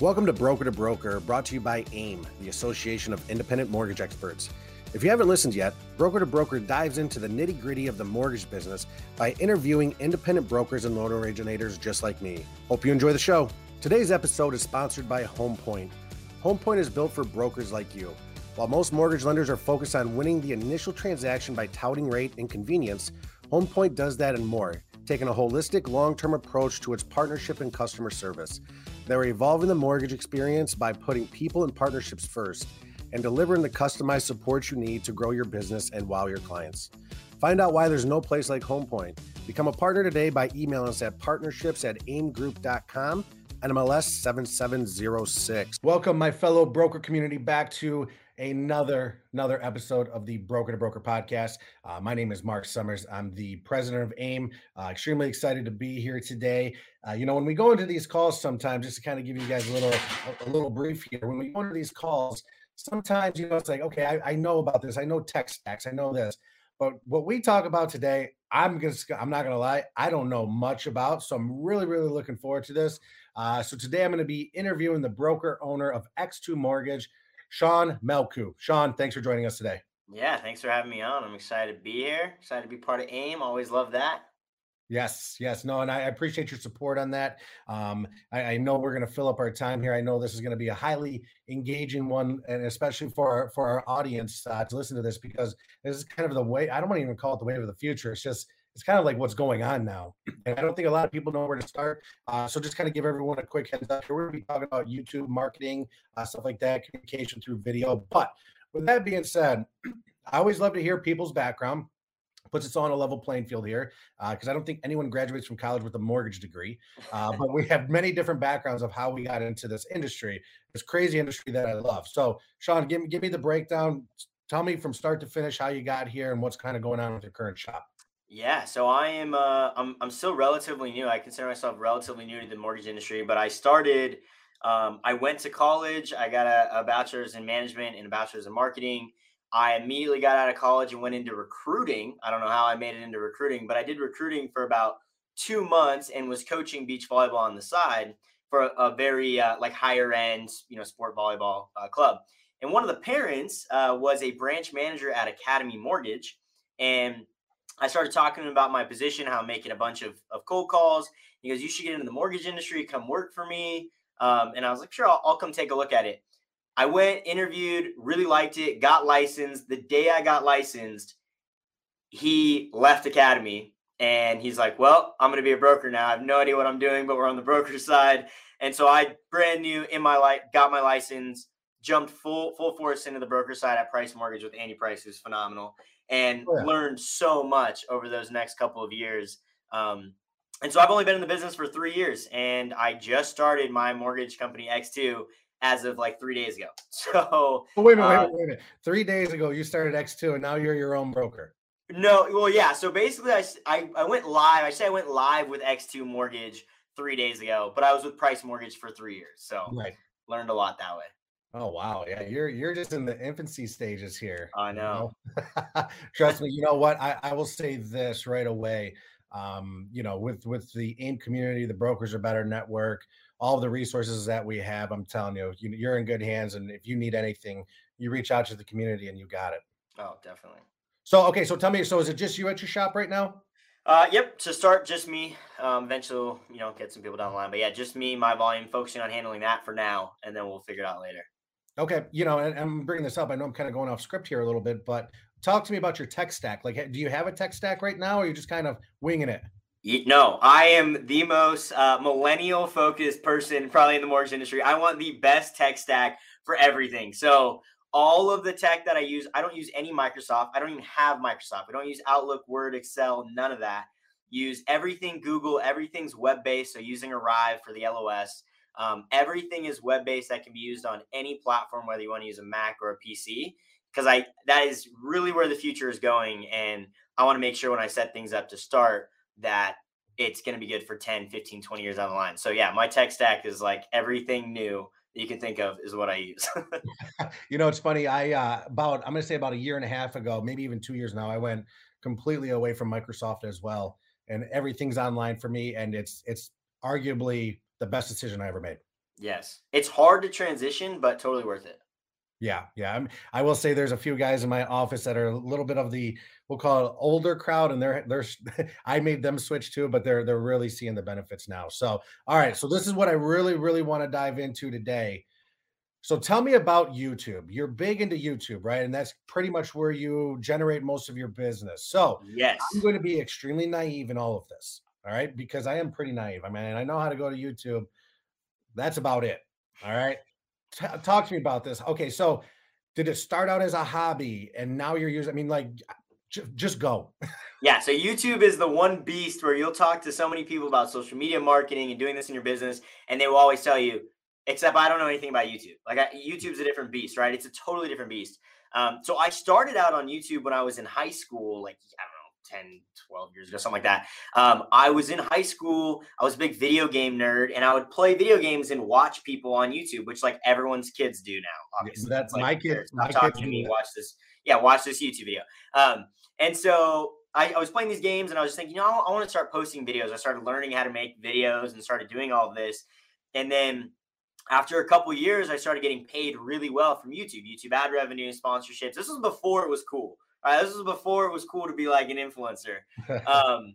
Welcome to Broker to Broker, brought to you by AIME, the Association of Independent Mortgage Experts. If you haven't listened yet, Broker to Broker dives into the nitty gritty of the mortgage business by interviewing independent brokers and loan originators just like me. Hope you enjoy the show. Today's episode is sponsored by HomePoint. HomePoint is built for brokers like you. While most mortgage lenders are focused on winning the initial transaction by touting rate and convenience, HomePoint does that and more, taking a holistic, long term approach to its partnership and customer service. They're evolving the mortgage experience by putting people and partnerships first and delivering the customized support you need to grow your business and wow your clients. Find out why there's no place like HomePoint. Become a partner today by emailing us at partnerships at aimgroup.com NMLS 7706. Welcome, my fellow broker community, back to another another episode of the Broker to Broker podcast. Uh, my name is Mark Summers. I'm the president of AIME. Uh, extremely excited to be here today. Uh, you know, when we go into these calls, sometimes just to kind of give you guys a little a, little brief here. When we go into these calls, sometimes you know it's like, okay, I, I know about this. I know tech stacks. I know this. But what we talk about today, I'm gonna I'm not gonna lie, I don't know much about. So I'm really really looking forward to this. Uh, so today I'm to be interviewing the broker owner of X2 Mortgage. Sean Malku. Sean, thanks for joining us today. Yeah, thanks for having me on. I'm excited to be here. Excited to be part of AIME. Always love that. Yes, yes, no, and I appreciate your support on that. Um, I, I, know we're going to fill up our time here. I know this is going to be a highly engaging one, and especially for our, for our audience uh, to listen to this because this is kind of the way. I don't want to even call it the wave of the future. It's just it's kind of like what's going on now. And I don't think a lot of people know where to start. Uh, so just kind of give everyone a quick heads up. Here we're going to be talking about YouTube marketing, uh, stuff like that, communication through video. But with that being said, I always love to hear people's background. Puts us on a level playing field here because uh, I don't think anyone graduates from college with a mortgage degree. Uh, but we have many different backgrounds of how we got into this industry, this crazy industry that I love. So, Sean, give me give me the breakdown. Tell me from start to finish how you got here and what's kind of going on with your current shop. Yeah, so I am uh I'm I'm still relatively new. I consider myself relatively new to the mortgage industry, but I started um I went to college. I got a, a bachelor's in management and a bachelor's in marketing. I immediately got out of college and went into recruiting. I don't know how I made it into recruiting, but I did recruiting for about 2 months and was coaching beach volleyball on the side for a, a very uh, like higher end, you know, sport volleyball uh, club. And one of the parents uh, was a branch manager at Academy Mortgage and I started talking about my position, how I'm making a bunch of, of cold calls. He goes, You should get into the mortgage industry, come work for me. Um, and I was like, Sure, I'll, I'll come take a look at it. I went, interviewed, really liked it, got licensed. The day I got licensed, he left Academy and he's like, Well, I'm going to be a broker now. I have no idea what I'm doing, but we're on the broker side. And so I brand new in my life, got my license, jumped full full force into the broker side at Price Mortgage with Andy Price, who's phenomenal and oh, yeah. learned so much over those next couple of years. Um, and so I've only been in the business for three years, and I just started my mortgage company X2 as of like three days ago. So oh, wait a minute, uh, wait, wait a minute. Three days ago, you started X2, and now you're your own broker. No, well, yeah. So basically, I, I, I went live. I say I went live with X2 Mortgage three days ago, but I was with Price Mortgage for three years. So right. learned a lot that way. Oh wow, yeah, you're you're just in the infancy stages here. I know. You know? Trust me. You know what? I, I will say this right away. Um, you know, with with the AIME community, the brokers are better network, all the resources that we have. I'm telling you, you you're in good hands. And if you need anything, you reach out to the community and you got it. Oh, definitely. So okay, so tell me, so is it just you at your shop right now? Uh, yep. To start, just me. Um, eventually, you know, get some people down the line. But yeah, just me, my volume, focusing on handling that for now, and then we'll figure it out later. Okay, you know, and I'm bringing this up. I know I'm kind of going off script here a little bit, but talk to me about your tech stack. Like, do you have a tech stack right now, or are you just kind of winging it? No, I am the most uh, millennial focused person probably in the mortgage industry. I want the best tech stack for everything. So all of the tech that I use, I don't use any Microsoft. I don't even have Microsoft. I don't use Outlook, Word, Excel, none of that. Use everything Google. Everything's web based. So using Arive for the LOS. Um, everything is web based that can be used on any platform, whether you want to use a Mac or a PC, because I that is really where the future is going. And I want to make sure when I set things up to start that it's going to be good for 10, 15, 20 years down the line. So yeah, my tech stack is like everything new that you can think of is what I use. you know, it's funny. I uh, about I'm going to say about a year and a half ago, maybe even two years now, I went completely away from Microsoft as well, and everything's online for me, and it's it's arguably the best decision I ever made. Yes. It's hard to transition, but totally worth it. Yeah, yeah. I'm, I will say there's a few guys in my office that are a little bit of the we'll call it older crowd, and they're they're I made them switch too, but they're they're really seeing the benefits now. So, all right, so this is what I really really want to dive into today. So tell me about YouTube. You're big into YouTube, right? And that's pretty much where you generate most of your business. So yes, I'm going to be extremely naive in all of this. All right, because I am pretty naive. I mean, I know how to go to YouTube. That's about it. All right. T- talk to me about this. Okay, so did it start out as a hobby and now you're using? I mean, like, j- just go. yeah. So YouTube is the one beast where you'll talk to so many people about social media marketing and doing this in your business, and they will always tell you, except I don't know anything about YouTube. Like, I, YouTube's a different beast, right? It's a totally different beast. Um, so I started out on YouTube when I was in high school, like I don't know 10, 12 years ago, something like that. Um, I was in high school. I was a big video game nerd, and I would play video games and watch people on YouTube, which like everyone's kids do now. Obviously, that's like, my kids. Not talking to me. Watch this. Yeah, watch this YouTube video. Um, and so I, I, was playing these games, and I was thinking, you know, I, I want to start posting videos. I started learning how to make videos and started doing all this, and then after a couple years, I started getting paid really well from YouTube, YouTube ad revenue, sponsorships. This was before it was cool. Right, this was before it was cool to be like an influencer. Um,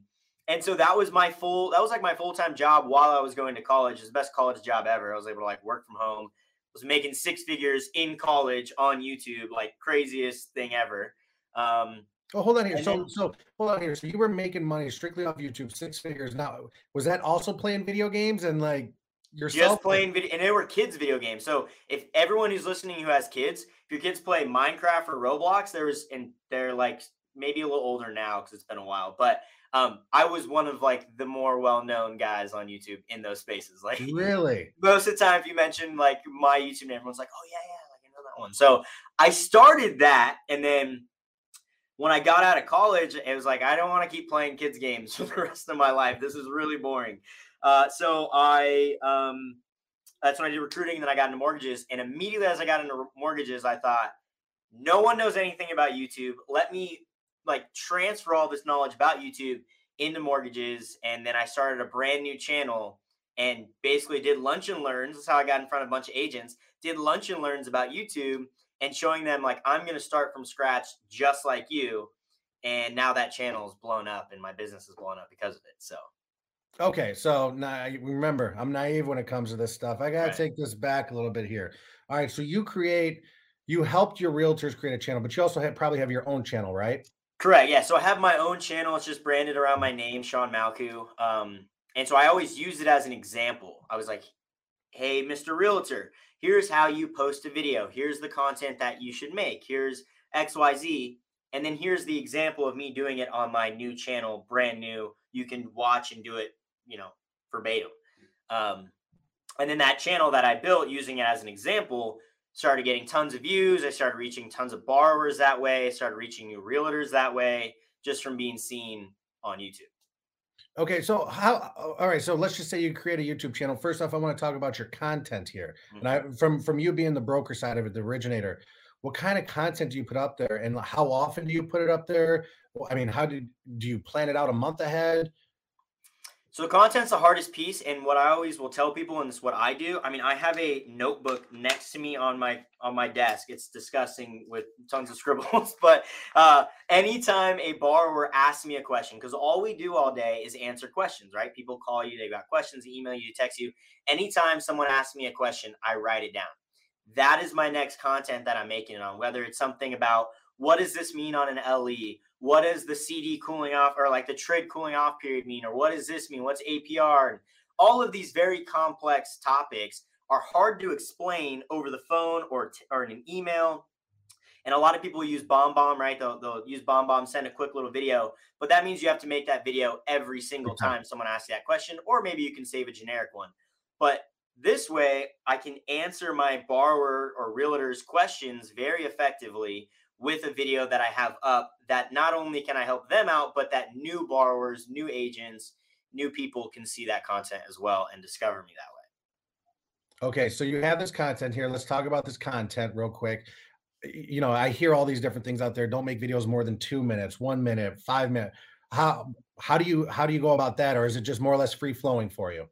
and so that was my full that was like my full-time job while I was going to college. It's the best college job ever. I was able to like work from home. Was making six figures in college on YouTube, like craziest thing ever. Um, Oh, hold on here. So, then, so hold on here. So you were making money strictly off YouTube, six figures. Now, was that also playing video games and like yourself? Just playing video, and they were kids' video games. So if everyone who's listening who has kids, if your kids play Minecraft or Roblox, there was, and they're like maybe a little older now because it's been a while, but um, I was one of like the more well-known guys on YouTube in those spaces. Like really, most of the time, if you mention like my YouTube name, everyone's like, "Oh yeah, yeah, like I know that one." So I started that, and then when I got out of college, it was like I don't want to keep playing kids games for the rest of my life. This is really boring. Uh, so I um, that's when I did recruiting. And then I got into mortgages, and immediately as I got into mortgages, I thought, no one knows anything about YouTube. Let me like transfer all this knowledge about YouTube into mortgages, and then I started a brand new channel and basically did lunch and learns. That's how I got in front of a bunch of agents. Did lunch and learns about YouTube and showing them like I'm going to start from scratch just like you. And now that channel is blown up and my business is blown up because of it. So Okay, so now remember, I'm naive when it comes to this stuff. I gotta right. take this back a little bit here. All right, so you create, you helped your realtors create a channel, but you also have, probably have your own channel, right? Correct. Yeah. So I have my own channel. It's just branded around my name, Sean Malku. Um, and so I always use it as an example. I was like, "Hey, Mr. Realtor, here's how you post a video. Here's the content that you should make. Here's X, Y, Z, and then here's the example of me doing it on my new channel, brand new. You can watch and do it you know, verbatim. Um, and then that channel that I built using it as an example started getting tons of views. I started reaching tons of borrowers that way. I started reaching new realtors that way just from being seen on YouTube. Okay, so how? All right, so let's just say you create a YouTube channel. First off, I want to talk about your content here, mm-hmm. and I from from you being the broker side of it, the originator. What kind of content do you put up there, and how often do you put it up there? I mean, how do do you plan it out a month ahead? So content's the hardest piece, and what I always will tell people, and is what I do. I mean, I have a notebook next to me on my on my desk. It's disgusting with tons of scribbles, but uh, anytime a borrower asks me a question, because all we do all day is answer questions, right? People call you, they got questions, they email you, they text you. Anytime someone asks me a question, I write it down. That is my next content that I'm making it on. Whether it's something about what does this mean on an LE? What does the CD cooling off or like the TRID cooling off period mean? Or what does this mean? What's APR? And all of these very complex topics are hard to explain over the phone or, t- or in an email. And a lot of people use BombBomb, right? They'll, they'll use BombBomb, send a quick little video, but that means you have to make that video every single time someone asks you that question, or maybe you can save a generic one. But this way, I can answer my borrower or realtor's questions very effectively with a video that I have up that not only can I help them out, but that new borrowers, new agents, new people can see that content as well and discover me that way. Okay, so you have this content here. Let's talk about this content real quick. You know, I hear all these different things out there. Don't make videos more than two minutes, one minute, five minutes. How how do you how do you go about that, or is it just more or less free flowing for you?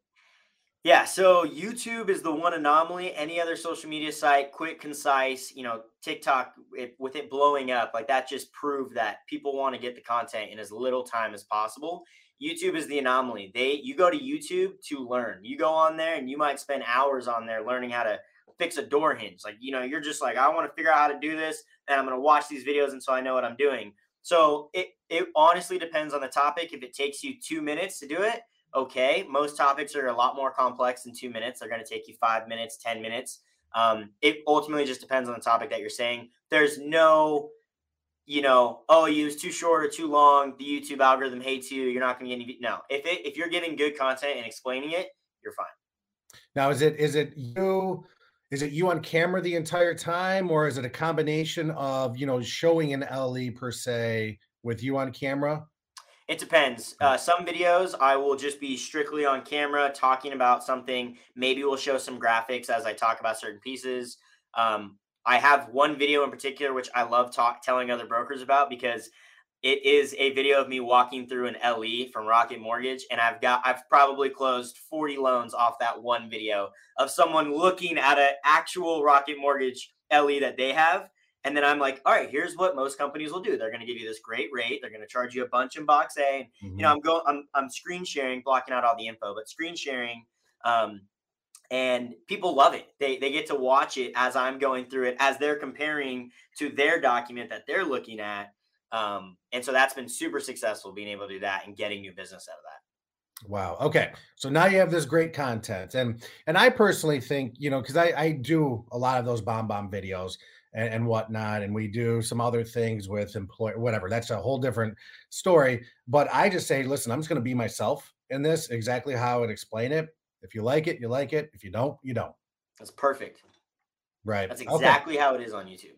Yeah, so YouTube is the one anomaly. Any other social media site, quick, concise, you know, TikTok, it, with it blowing up, like that just proved that people want to get the content in as little time as possible. YouTube is the anomaly. They you go to YouTube to learn. You go on there and you might spend hours on there learning how to fix a door hinge. Like, you know, you're just like, I want to figure out how to do this, and I'm going to watch these videos until I know what I'm doing. So it it honestly depends on the topic. If it takes you two minutes to do it, okay. Most topics are a lot more complex than two minutes. They're going to take you five minutes, 10 minutes. Um, it ultimately just depends on the topic that you're saying. There's no, you know, oh, you was too short or too long. The YouTube algorithm hates you. You're not going to get any. No, if it, if you're giving good content and explaining it, you're fine. Now, is it is it you? Is it you on camera the entire time, or is it a combination of you know showing an LE per se with you on camera? It depends. Uh, some videos I will just be strictly on camera talking about something. Maybe we'll show some graphics as I talk about certain pieces. Um, I have one video in particular which I love talk telling other brokers about because it is a video of me walking through an LE from Rocket Mortgage, and I've got I've probably closed 40 loans off that one video of someone looking at an actual Rocket Mortgage LE that they have and then I'm like, all right, here's what most companies will do. They're going to give you this great rate. They're going to charge you a bunch in box A. Mm-hmm. You know, I'm going, I'm, I'm screen sharing, blocking out all the info, but screen sharing, um, and people love it. They they get to watch it as I'm going through it, as they're comparing to their document that they're looking at. Um, and so that's been super successful being able to do that and getting new business out of that. Wow. Okay. So now you have this great content. And and I personally think, you know, because I, I do a lot of those BombBomb videos and, and whatnot. And we do some other things with employer, whatever. That's a whole different story. But I just say, listen, I'm just going to be myself in this, exactly how I would explain it. If you like it, you like it. If you don't, you don't. That's perfect. Right. That's exactly okay. how it is on YouTube.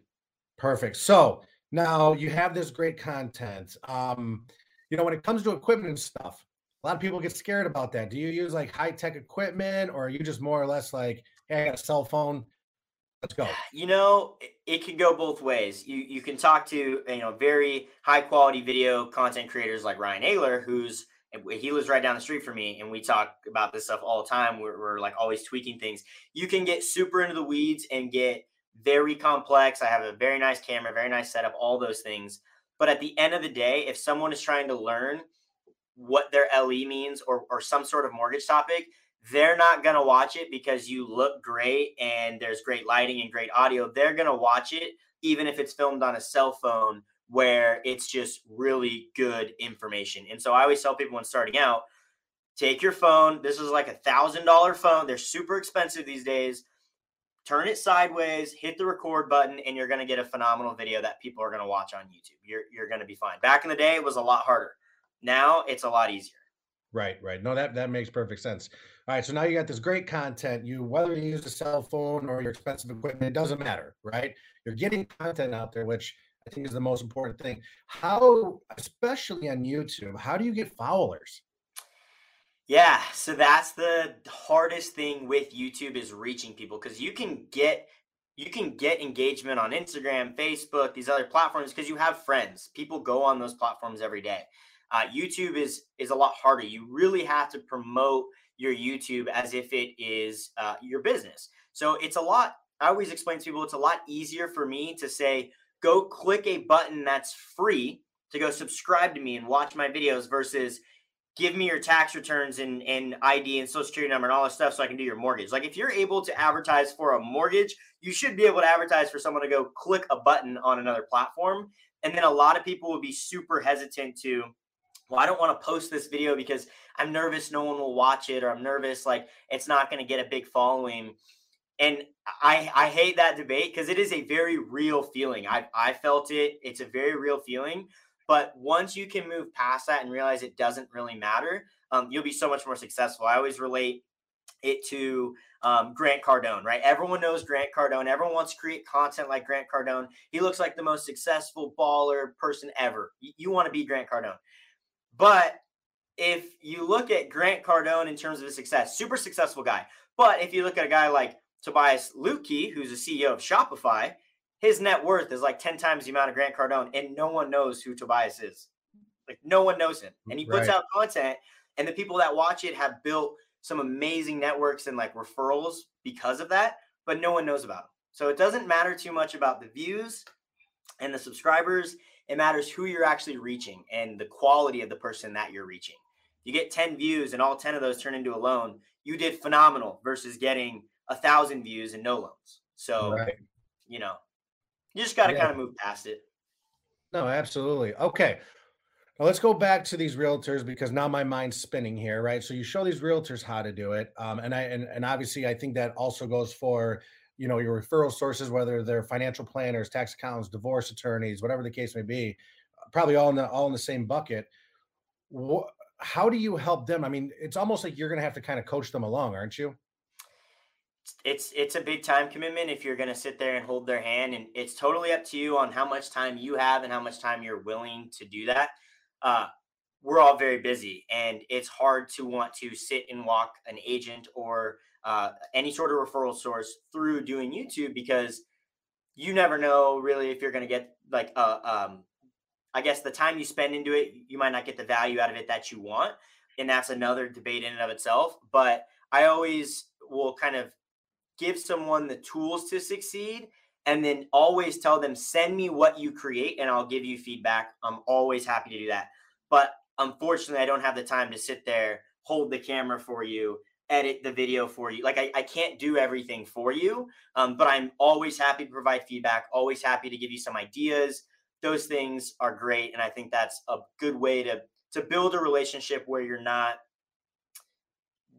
Perfect. So now you have this great content. Um, you know, when it comes to equipment and stuff, a lot of people get scared about that. Do you use like high tech equipment or are you just more or less like, hey, I got a cell phone? Let's go. You know, it can go both ways. You you can talk to you know very high quality video content creators like Ryan Ayler, who's he lives right down the street from me, and we talk about this stuff all the time. We're, we're like always tweaking things. You can get super into the weeds and get very complex. I have a very nice camera, very nice setup, all those things. But at the end of the day, if someone is trying to learn what their LE means or, or some sort of mortgage topic, they're not going to watch it because you look great and there's great lighting and great audio. They're going to watch it even if it's filmed on a cell phone where it's just really good information. And so I always tell people when starting out, take your phone. This is like a thousand dollar phone. They're super expensive these days. Turn it sideways, hit the record button, and you're going to get a phenomenal video that people are going to watch on YouTube. You're, you're going to be fine. Back in the day, it was a lot harder. Now it's a lot easier. Right, right. No, that that makes perfect sense. All right, so now you got this great content. You whether you use a cell phone or your expensive equipment, it doesn't matter, right? You're getting content out there, which I think is the most important thing. How, especially on YouTube, how do you get followers? Yeah, so that's the hardest thing with YouTube is reaching people because you can get you can get engagement on Instagram, Facebook, these other platforms because you have friends. People go on those platforms every day. Uh, YouTube is is a lot harder. You really have to promote your YouTube as if it is uh, your business. So it's a lot. I always explain to people it's a lot easier for me to say, go click a button that's free to go subscribe to me and watch my videos versus give me your tax returns and, and ID and social security number and all this stuff so I can do your mortgage. Like if you're able to advertise for a mortgage, you should be able to advertise for someone to go click a button on another platform. And then a lot of people would be super hesitant to well, I don't want to post this video because I'm nervous no one will watch it, or I'm nervous like it's not going to get a big following. And I I hate that debate because it is a very real feeling. I I felt it. It's a very real feeling. But once you can move past that and realize it doesn't really matter, um, you'll be so much more successful. I always relate it to um, Grant Cardone, right? Everyone knows Grant Cardone. Everyone wants to create content like Grant Cardone. He looks like the most successful baller person ever. You, you want to be Grant Cardone. But if you look at Grant Cardone in terms of his success, super successful guy. But if you look at a guy like Tobias Lutke, who's the CEO of Shopify, his net worth is like 10 times the amount of Grant Cardone, and no one knows who Tobias is. Like no one knows him. And he puts right. out content, and the people that watch it have built some amazing networks and like referrals because of that, but no one knows about them. So it doesn't matter too much about the views and the subscribers. It matters who you're actually reaching and the quality of the person that you're reaching. You get 10 views and all 10 of those turn into a loan. You did phenomenal versus getting a thousand views and no loans. So, right. you know, you just got to yeah. kind of move past it. No, absolutely. Okay. Now let's go back to these realtors because now my mind's spinning here, right? So you show these realtors how to do it, um, and I and, and obviously I think that also goes for you know your referral sources, whether they're financial planners, tax accountants, divorce attorneys, whatever the case may be, probably all in the all in the same bucket. What, how do you help them? I mean, it's almost like you're going to have to kind of coach them along, aren't you? it's it's a big time commitment if you're going to sit there and hold their hand and it's totally up to you on how much time you have and how much time you're willing to do that uh, we're all very busy and it's hard to want to sit and walk an agent or uh, any sort of referral source through doing youtube because you never know really if you're going to get like uh, um, i guess the time you spend into it you might not get the value out of it that you want and that's another debate in and of itself but i always will kind of give someone the tools to succeed and then always tell them send me what you create and I'll give you feedback. I'm always happy to do that. But unfortunately, I don't have the time to sit there, hold the camera for you, edit the video for you. Like I, I can't do everything for you. Um, but I'm always happy to provide feedback, always happy to give you some ideas. Those things are great. And I think that's a good way to to build a relationship where you're not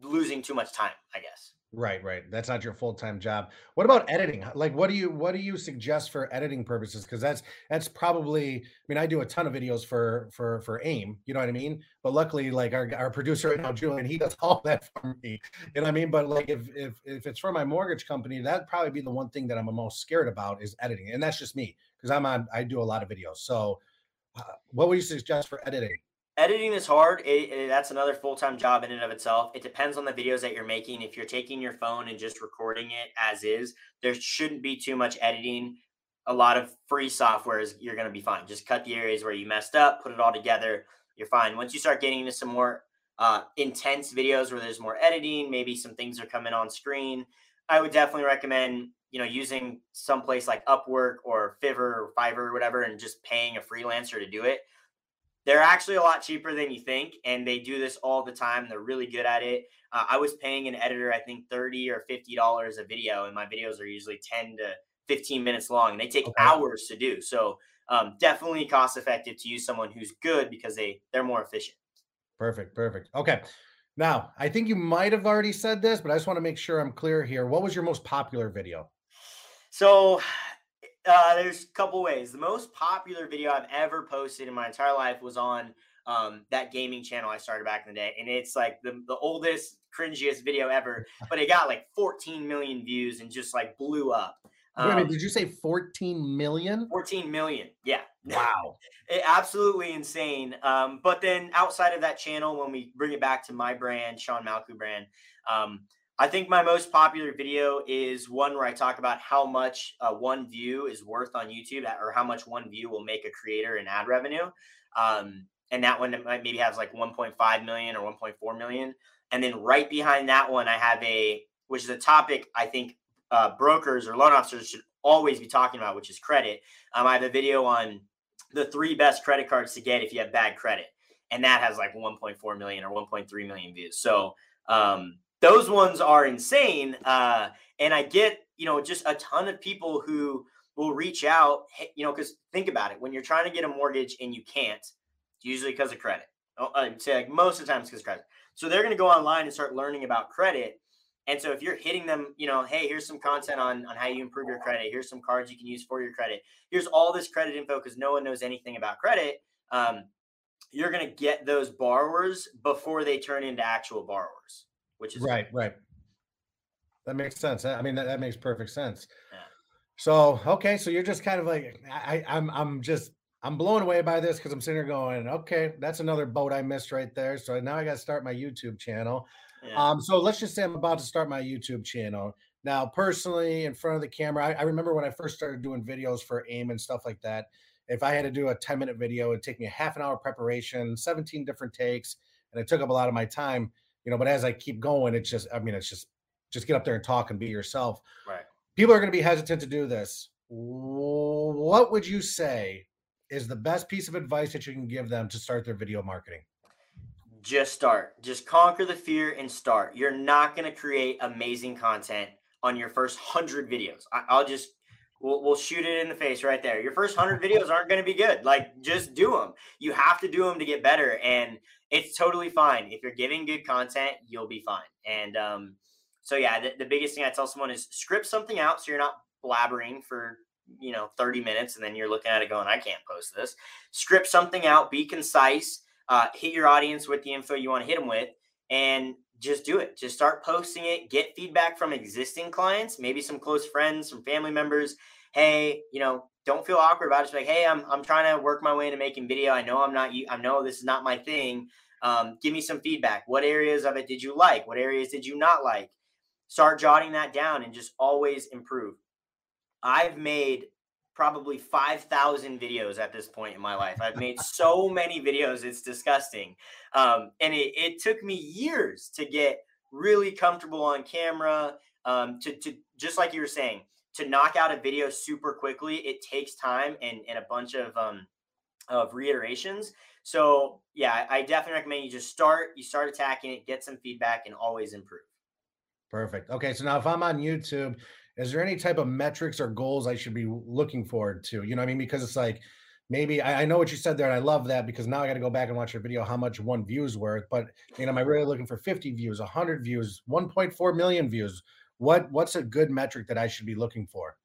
losing too much time, I guess. Right, right. That's not your full-time job. What about editing? Like what do you what do you suggest for editing purposes? Because that's that's probably I mean, I do a ton of videos for for for AIME, you know what I mean? But luckily, like our, our producer right now, Julian, he does all that for me. You know what I mean? But like if if if it's for my mortgage company, that'd probably be the one thing that I'm most scared about is editing. And that's just me because I'm on I do a lot of videos. So uh, what would you suggest for editing? Editing is hard. It, it, that's another full time job in and of itself. It depends on the videos that you're making. If you're taking your phone and just recording it as is, there shouldn't be too much editing. A lot of free software is you're going to be fine. Just cut the areas where you messed up, put it all together. You're fine. Once you start getting into some more uh, intense videos where there's more editing, maybe some things are coming on screen, I would definitely recommend you know using some place like Upwork or Fiverr or Fiverr or whatever, and just paying a freelancer to do it they're actually a lot cheaper than you think, and they do this all the time. They're really good at it. Uh, I was paying an editor, I think, thirty or fifty dollars a video, and my videos are usually ten to fifteen minutes long, and they take okay. hours to do. So um, definitely cost effective to use someone who's good because they they're more efficient. Perfect, perfect. Okay. Now, I think you might have already said this, but I just want to make sure I'm clear here. What was your most popular video? So uh, there's a couple ways. The most popular video I've ever posted in my entire life was on um, that gaming channel I started back in the day, and it's like the the oldest, cringiest video ever. But it got like 14 million views and just like blew up. Um, Wait a minute, um, did you say 14 million? 14 million, yeah. Wow, it, absolutely insane. Um, but then outside of that channel, when we bring it back to my brand, Sean Malku brand, um, I think my most popular video is one where I talk about how much uh, one view is worth on YouTube, or how much one view will make a creator in ad revenue. Um, and that one might maybe has like 1.5 million or 1.4 million. And then right behind that one, I have a which is a topic I think uh, brokers or loan officers should always be talking about, which is credit. Um, I have a video on the three best credit cards to get if you have bad credit, and that has like 1.4 million or 1.3 million views. So um, those ones are insane. Uh, and I get, you know, just a ton of people who will reach out, you know, because think about it when you're trying to get a mortgage and you can't, it's usually because of credit. Oh, I'd say like most of the times because credit. So they're going to go online and start learning about credit. And so if you're hitting them, you know, hey, here's some content on, on how you improve your credit. Here's some cards you can use for your credit. Here's all this credit info because no one knows anything about credit. Um, you're going to get those borrowers before they turn into actual borrowers which is right, right. That makes sense. I mean, that, that makes perfect sense. Yeah. So, okay, so you're just kind of like I, I'm I'm just I'm blown away by this because I'm sitting here going, okay, that's another boat I missed right there. So now I got to start my YouTube channel. Yeah. Um, so let's just say I'm about to start my YouTube channel. Now, personally, in front of the camera, I, I, remember when I first started doing videos for AIME and stuff like that. If I had to do a 10 minute video, it'd take me a half an hour preparation, 17 different takes, and it took up a lot of my time you know, but as I keep going, it's just, I mean, it's just, just get up there and talk and be yourself. Right. People are going to be hesitant to do this. What would you say is the best piece of advice that you can give them to start their video marketing? Just start. Just conquer the fear and start. You're not going to create amazing content on your first 100 videos. I, will just we'll, we'll shoot it in the face right there. Your first 100 videos aren't going to be good. Like just do them. You have to do them to get better and it's totally fine. If you're giving good content, you'll be fine. And um so yeah, the, the biggest thing I tell someone is script something out so you're not blabbering for you know 30 minutes and then you're looking at it going i can't post this script something out be concise uh, hit your audience with the info you want to hit them with and just do it. Just start posting it, get feedback from existing clients, maybe some close friends, some family members. Hey, you know, don't feel awkward about it. Just like, hey, I'm I'm trying to work my way into making video. I know I'm not. I know this is not my thing. Um, give me some feedback. What areas of it did you like? What areas did you not like? Start jotting that down and just always improve. I've made probably 5,000 videos at this point in my life. I've made so many videos, it's disgusting. Um, and it, it, took me years to get really comfortable on camera, um, to, to just like you were saying, to knock out a video super quickly. It takes time and, and a bunch of, um, of reiterations. So yeah, I definitely recommend you just start, you start attacking it, get some feedback and always improve. Perfect. Okay. So now if I'm on YouTube, is there any type of metrics or goals I should be looking forward to? You know, I mean, because it's like maybe I, I, know what you said there, and I love that because now I got to go back and watch your video how much one view is worth. But you know, am I really looking for 50 views, 100 views, 1.4 million views? What what's a good metric that I should be looking for?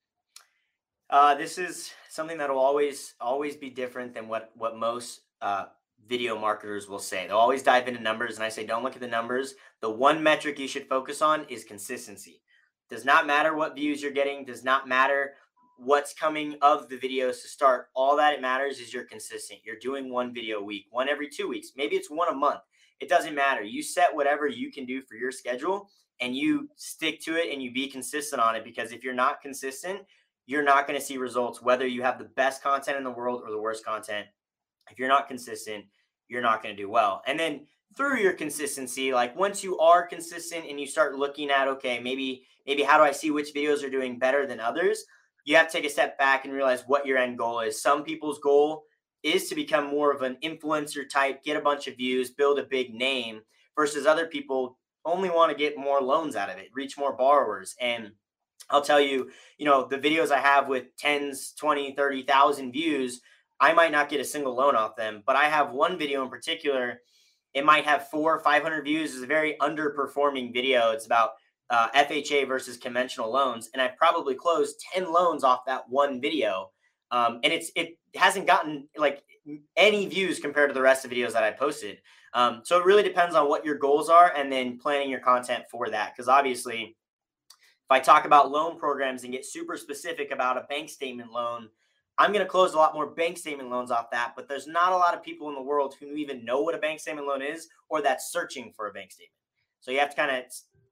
Uh, this is something that will always always be different than what what most uh, video marketers will say. They'll always dive into numbers, and I say, don't look at the numbers. The one metric you should focus on is consistency. Does not matter what views you're getting, does not matter what's coming of the videos to start. All that it matters is you're consistent. You're doing one video a week, one every two weeks. Maybe it's one a month. It doesn't matter. You set whatever you can do for your schedule and you stick to it and you be consistent on it because if you're not consistent, you're not going to see results whether you have the best content in the world or the worst content. If you're not consistent, you're not going to do well. And then through your consistency, like once you are consistent and you start looking at, okay, maybe maybe how do I see which videos are doing better than others? You have to take a step back and realize what your end goal is. Some people's goal is to become more of an influencer type, get a bunch of views, build a big name, versus other people only want to get more loans out of it, reach more borrowers. And I'll tell you, you know, the videos I have with tens, 20, 30,000 views, I might not get a single loan off them, but I have one video in particular. It might have four or 500 views. It's a very underperforming video. It's about uh, FHA versus conventional loans, and I probably closed ten loans off that one video. Um, and it's it hasn't gotten like any views compared to the rest of the videos that I posted. Um, so it really depends on what your goals are, and then planning your content for that. Because obviously, if I talk about loan programs and get super specific about a bank statement loan, I'm going to close a lot more bank statement loans off that. But there's not a lot of people in the world who even know what a bank statement loan is or that's searching for a bank statement. So you have to kind of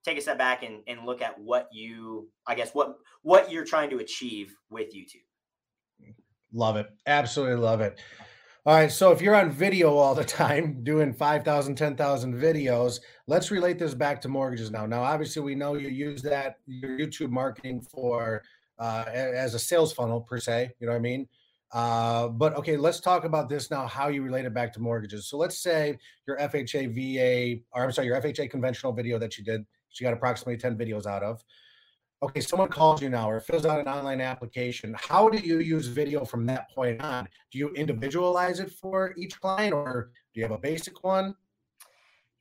take a step back and, and look at what you i guess what what you're trying to achieve with youtube love it absolutely love it all right so if you're on video all the time doing 5000 10000 videos let's relate this back to mortgages now now obviously we know you use that your youtube marketing for uh, as a sales funnel per se you know what i mean uh, but okay, let's talk about this now. How you relate it back to mortgages. So let's say your FHA VA, or I'm sorry, your FHA conventional video that you did, she got approximately 10 videos out of. Okay, someone calls you now or fills out an online application. How do you use video from that point on? Do you individualize it for each client or do you have a basic one?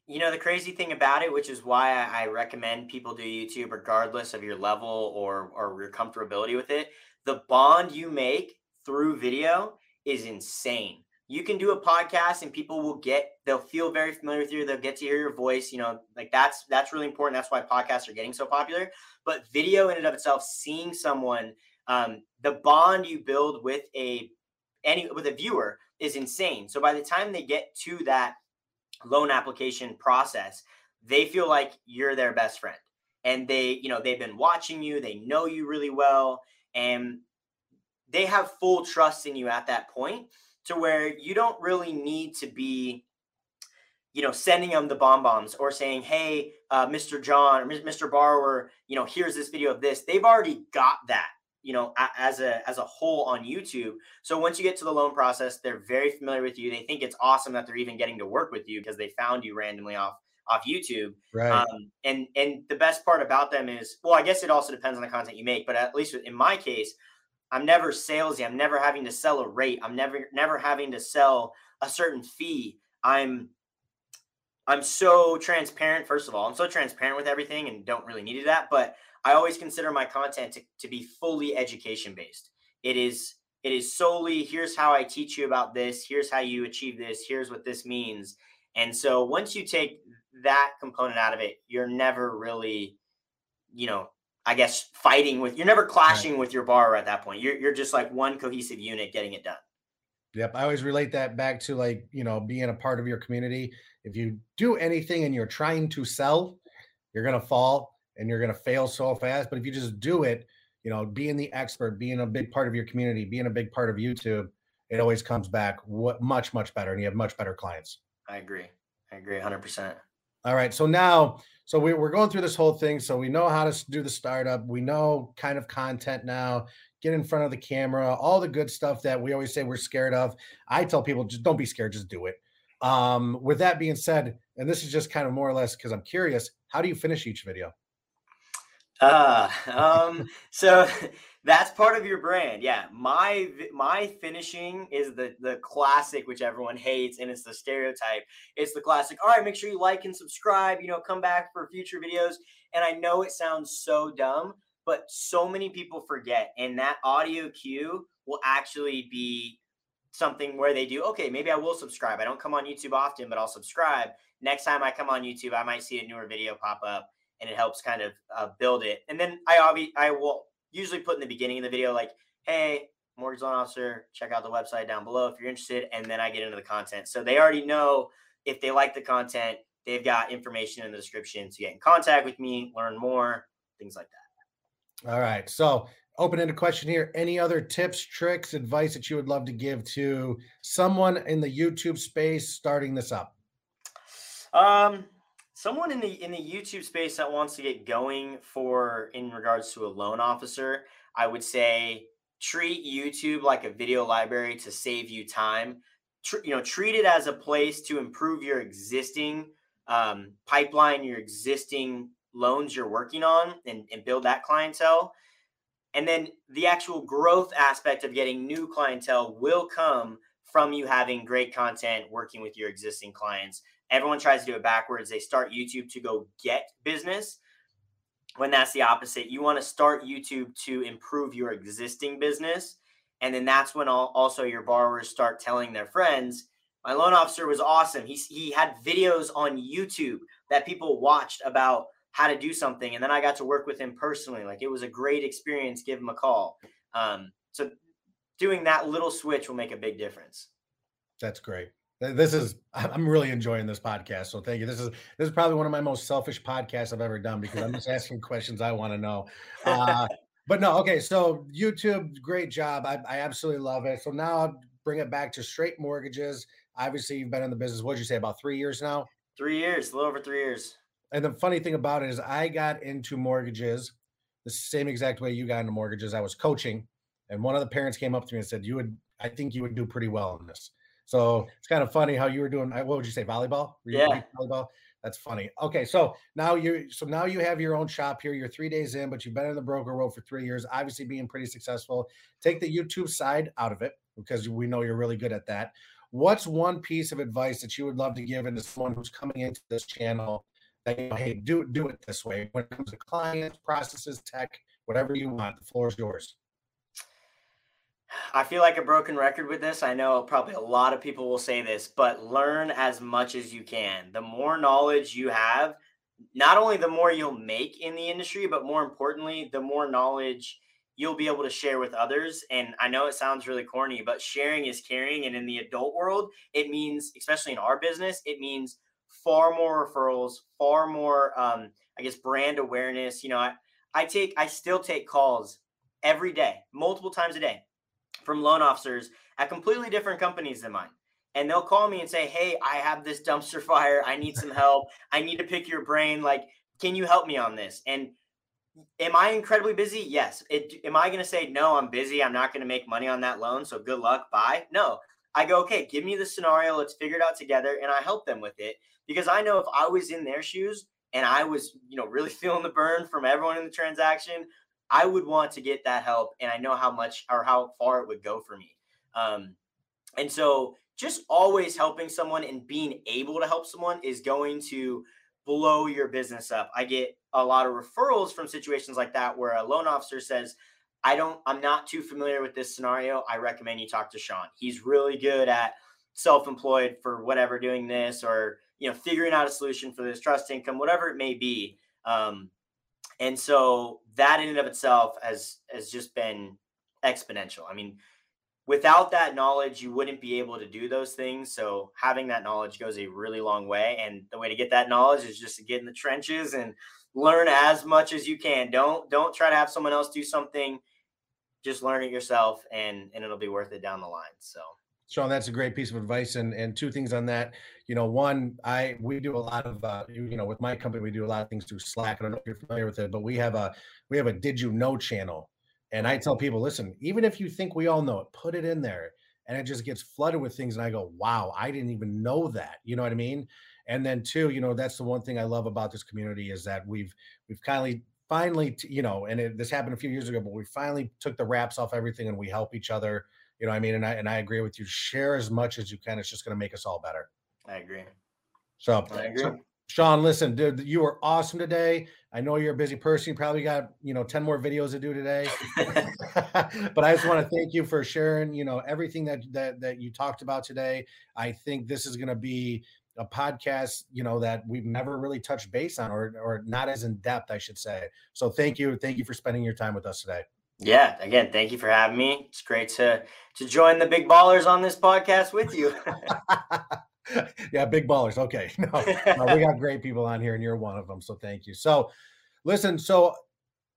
You know, the crazy thing about it, which is why I recommend people do YouTube regardless of your level or, or your comfortability with it, the bond you make through video is insane. You can do a podcast and people will get they'll feel very familiar with you, they'll get to hear your voice, you know, like that's that's really important. That's why podcasts are getting so popular. But video in and of itself, seeing someone, um, the bond you build with a any with a viewer is insane. So by the time they get to that loan application process, they feel like you're their best friend. And they, you know, they've been watching you, they know you really well, and they have full trust in you at that point to where you don't really need to be you know, sending them the BombBombs or saying, "Hey, uh, Mr. John or Mr. Borrower, you know, here's this video of this." They've already got that, you know, as a as a whole on YouTube. So once you get to the loan process, they're very familiar with you. They think it's awesome that they're even getting to work with you because they found you randomly off off YouTube. Right. Um, and and the best part about them is, well, I guess it also depends on the content you make, but at least in my case, I'm never salesy. I'm never having to sell a rate. I'm never never having to sell a certain fee. I'm I'm so transparent. First of all, I'm so transparent with everything and don't really need that. But I always consider my content to, to be fully education based. It is it is solely here's how I teach you about this. Here's how you achieve this. Here's what this means. And so once you take that component out of it, you're never really, you know, I guess fighting with. You're never clashing right. with your borrower at that point. You're you're just like one cohesive unit getting it done. Yep. I always relate that back to like, you know, being a part of your community. If you do anything and you're trying to sell, you're going to fall and you're going to fail so fast. But if you just do it, you know, being the expert, being a big part of your community, being a big part of YouTube, it always comes back what much, much better. And you have much better clients. I agree. I agree 100%. All right. So now, so we, we're going through this whole thing. So we know how to do the startup. We know kind of content now get in front of the camera, all the good stuff that we always say we're scared of. I tell people just don't be scared, just do it. Um, with that being said, and this is just kind of more or less because I'm curious, how do you finish each video? Uh, um, so that's part of your brand. Yeah. My, my finishing is the, the classic, which everyone hates. And it's the stereotype. It's the classic. All right, make sure you like and subscribe, you know, come back for future videos. And I know it sounds so dumb, but so many people forget. And that audio cue will actually be something where they do, okay, maybe I will subscribe. I don't come on YouTube often, but I'll subscribe. Next time I come on YouTube, I might see a newer video pop up and it helps kind of uh, build it. And then I obviously, I will usually put in the beginning of the video, like, hey, mortgage loan officer, check out the website down below if you're interested. And then I get into the content. So they already know if they like the content, they've got information in the description to get in contact with me, learn more, things like that. All right. So, open ended question here. Any other tips, tricks, advice that you would love to give to someone in the YouTube space starting this up? Um, someone in the in the YouTube space that wants to get going for in regards to a loan officer, I would say treat YouTube like a video library to save you time. Tr- you know, treat it as a place to improve your existing um, pipeline, your existing loans you're working on and, and build that clientele. And then the actual growth aspect of getting new clientele will come from you having great content working with your existing clients. Everyone tries to do it backwards. They start YouTube to go get business when that's the opposite. You want to start YouTube to improve your existing business. And then that's when all, also your borrowers start telling their friends, my loan officer was awesome. He, he had videos on YouTube that people watched about how to do something. And then I got to work with him personally. Like it was a great experience. Give him a call. Um, so doing that little switch will make a big difference. That's great. This is I'm really enjoying this podcast. So thank you. This is this is probably one of my most selfish podcasts I've ever done because I'm just asking questions I want to know. Uh, but no, okay. So YouTube, great job. I, I absolutely love it. So now I'll bring it back to straight mortgages. Obviously, you've been in the business. What'd you say about three years now? Three years, a little over three years and the funny thing about it is I got into mortgages the same exact way you got into mortgages. I was coaching, and one of the parents came up to me and said, "You would, I think you would do pretty well in this." So it's kind of funny how you were doing. Uh, what would you say, volleyball? yeah, volleyball. That's funny. Okay, so now you, so now you have your own shop here. You're three days in, but you've been in the broker world for three years. Obviously, being pretty successful. Take the YouTube side out of it because we know you're really good at that. What's one piece of advice that you would love to give into someone who's coming into this channel that you know, hey, do do it this way. When it comes to clients, processes, tech, whatever you want, the floor is yours. I feel like a broken record with this. I know probably a lot of people will say this, but learn as much as you can. The more knowledge you have, not only the more you'll make in the industry, but more importantly, the more knowledge you'll be able to share with others. And I know it sounds really corny, but sharing is caring. And in the adult world, it means, especially in our business, it means far more referrals, far more, um, I guess, brand awareness. You know, I, I take, I still take calls every day, multiple times a day from loan officers at completely different companies than mine. and they'll call me and say, Hey, I have this dumpster fire. I need some help. I need to pick your brain. Like, can you help me on this? And am I incredibly busy? Yes. It, am I going to say, No, I'm busy. I'm not going to make money on that loan. So good luck. Bye. No. I go, Okay, give me the scenario. Let's figure it out together. And I help them with it because I know if I was in their shoes and I was, you know, really feeling the burn from everyone in the transaction, I would want to get that help. And I know how much or how far it would go for me. Um, and so just always helping someone and being able to help someone is going to blow your business up. I get a lot of referrals from situations like that where a loan officer says, I don't, I'm not too familiar with this scenario. I recommend you talk to Sean. He's really good at self employed for whatever doing this or, you know, figuring out a solution for this trust income, whatever it may be. Um, and so that in and of itself has has just been exponential. I mean, without that knowledge, you wouldn't be able to do those things. So having that knowledge goes a really long way. And the way to get that knowledge is just to get in the trenches and learn as much as you can. Don't don't try to have someone else do something. Just learn it yourself and and it'll be worth it down the line. So Sean, that's a great piece of advice. And and two things on that. You know, one, I we do a lot of uh, you know, with my company, we do a lot of things through Slack. I don't know if you're familiar with it, but we have a we have a did you know channel and I tell people, listen, even if you think we all know it, put it in there. And it just gets flooded with things. And I go, wow, I didn't even know that. You know what I mean? And then two, you know, that's the one thing I love about this community is that we've we've kindly finally, you know, and it, this happened a few years ago, but we finally took the wraps off everything and we help each other. You know, I mean, and I and I agree with you. Share as much as you can. It's just going to make us all better. I agree. So, I agree. So, Sean, listen, dude, you were awesome today. I know you're a busy person. You probably got, you know, 10 more videos to do today. but I just want to thank you for sharing, you know, everything that that that you talked about today. I think this is going to be a podcast, you know, that we've never really touched base on or or not as in depth, I should say. So thank you. Thank you for spending your time with us today. Yeah, again, thank you for having me. It's great to to join the big ballers on this podcast with you. yeah, big ballers. Okay. No, no, we got great people on here, and you're one of them. So thank you. So, listen, so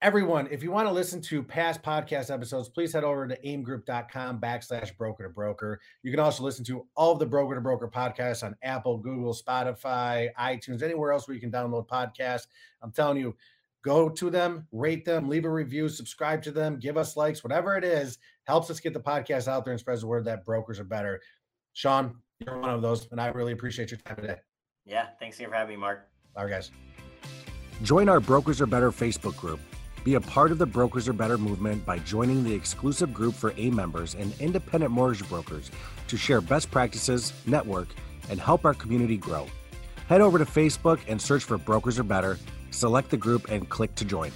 everyone, if you want to listen to past podcast episodes, please head over to aimegroup.com backslash broker to broker. You can also listen to all of the broker to broker podcasts on Apple, Google, Spotify, iTunes, anywhere else where you can download podcasts. I'm telling you, go to them, rate them, leave a review, subscribe to them, give us likes, whatever it is, helps us get the podcast out there and spreads the word that brokers are better. Sean, you're one of those, and I really appreciate your time today. Yeah, thanks again for having me, Mark. All right, guys. Join our Brokers Are Better Facebook group. Be a part of the Brokers Are Better movement by joining the exclusive group for AIME members and independent mortgage brokers to share best practices, network, and help our community grow. Head over to Facebook and search for Brokers Are Better, select the group, and click to join.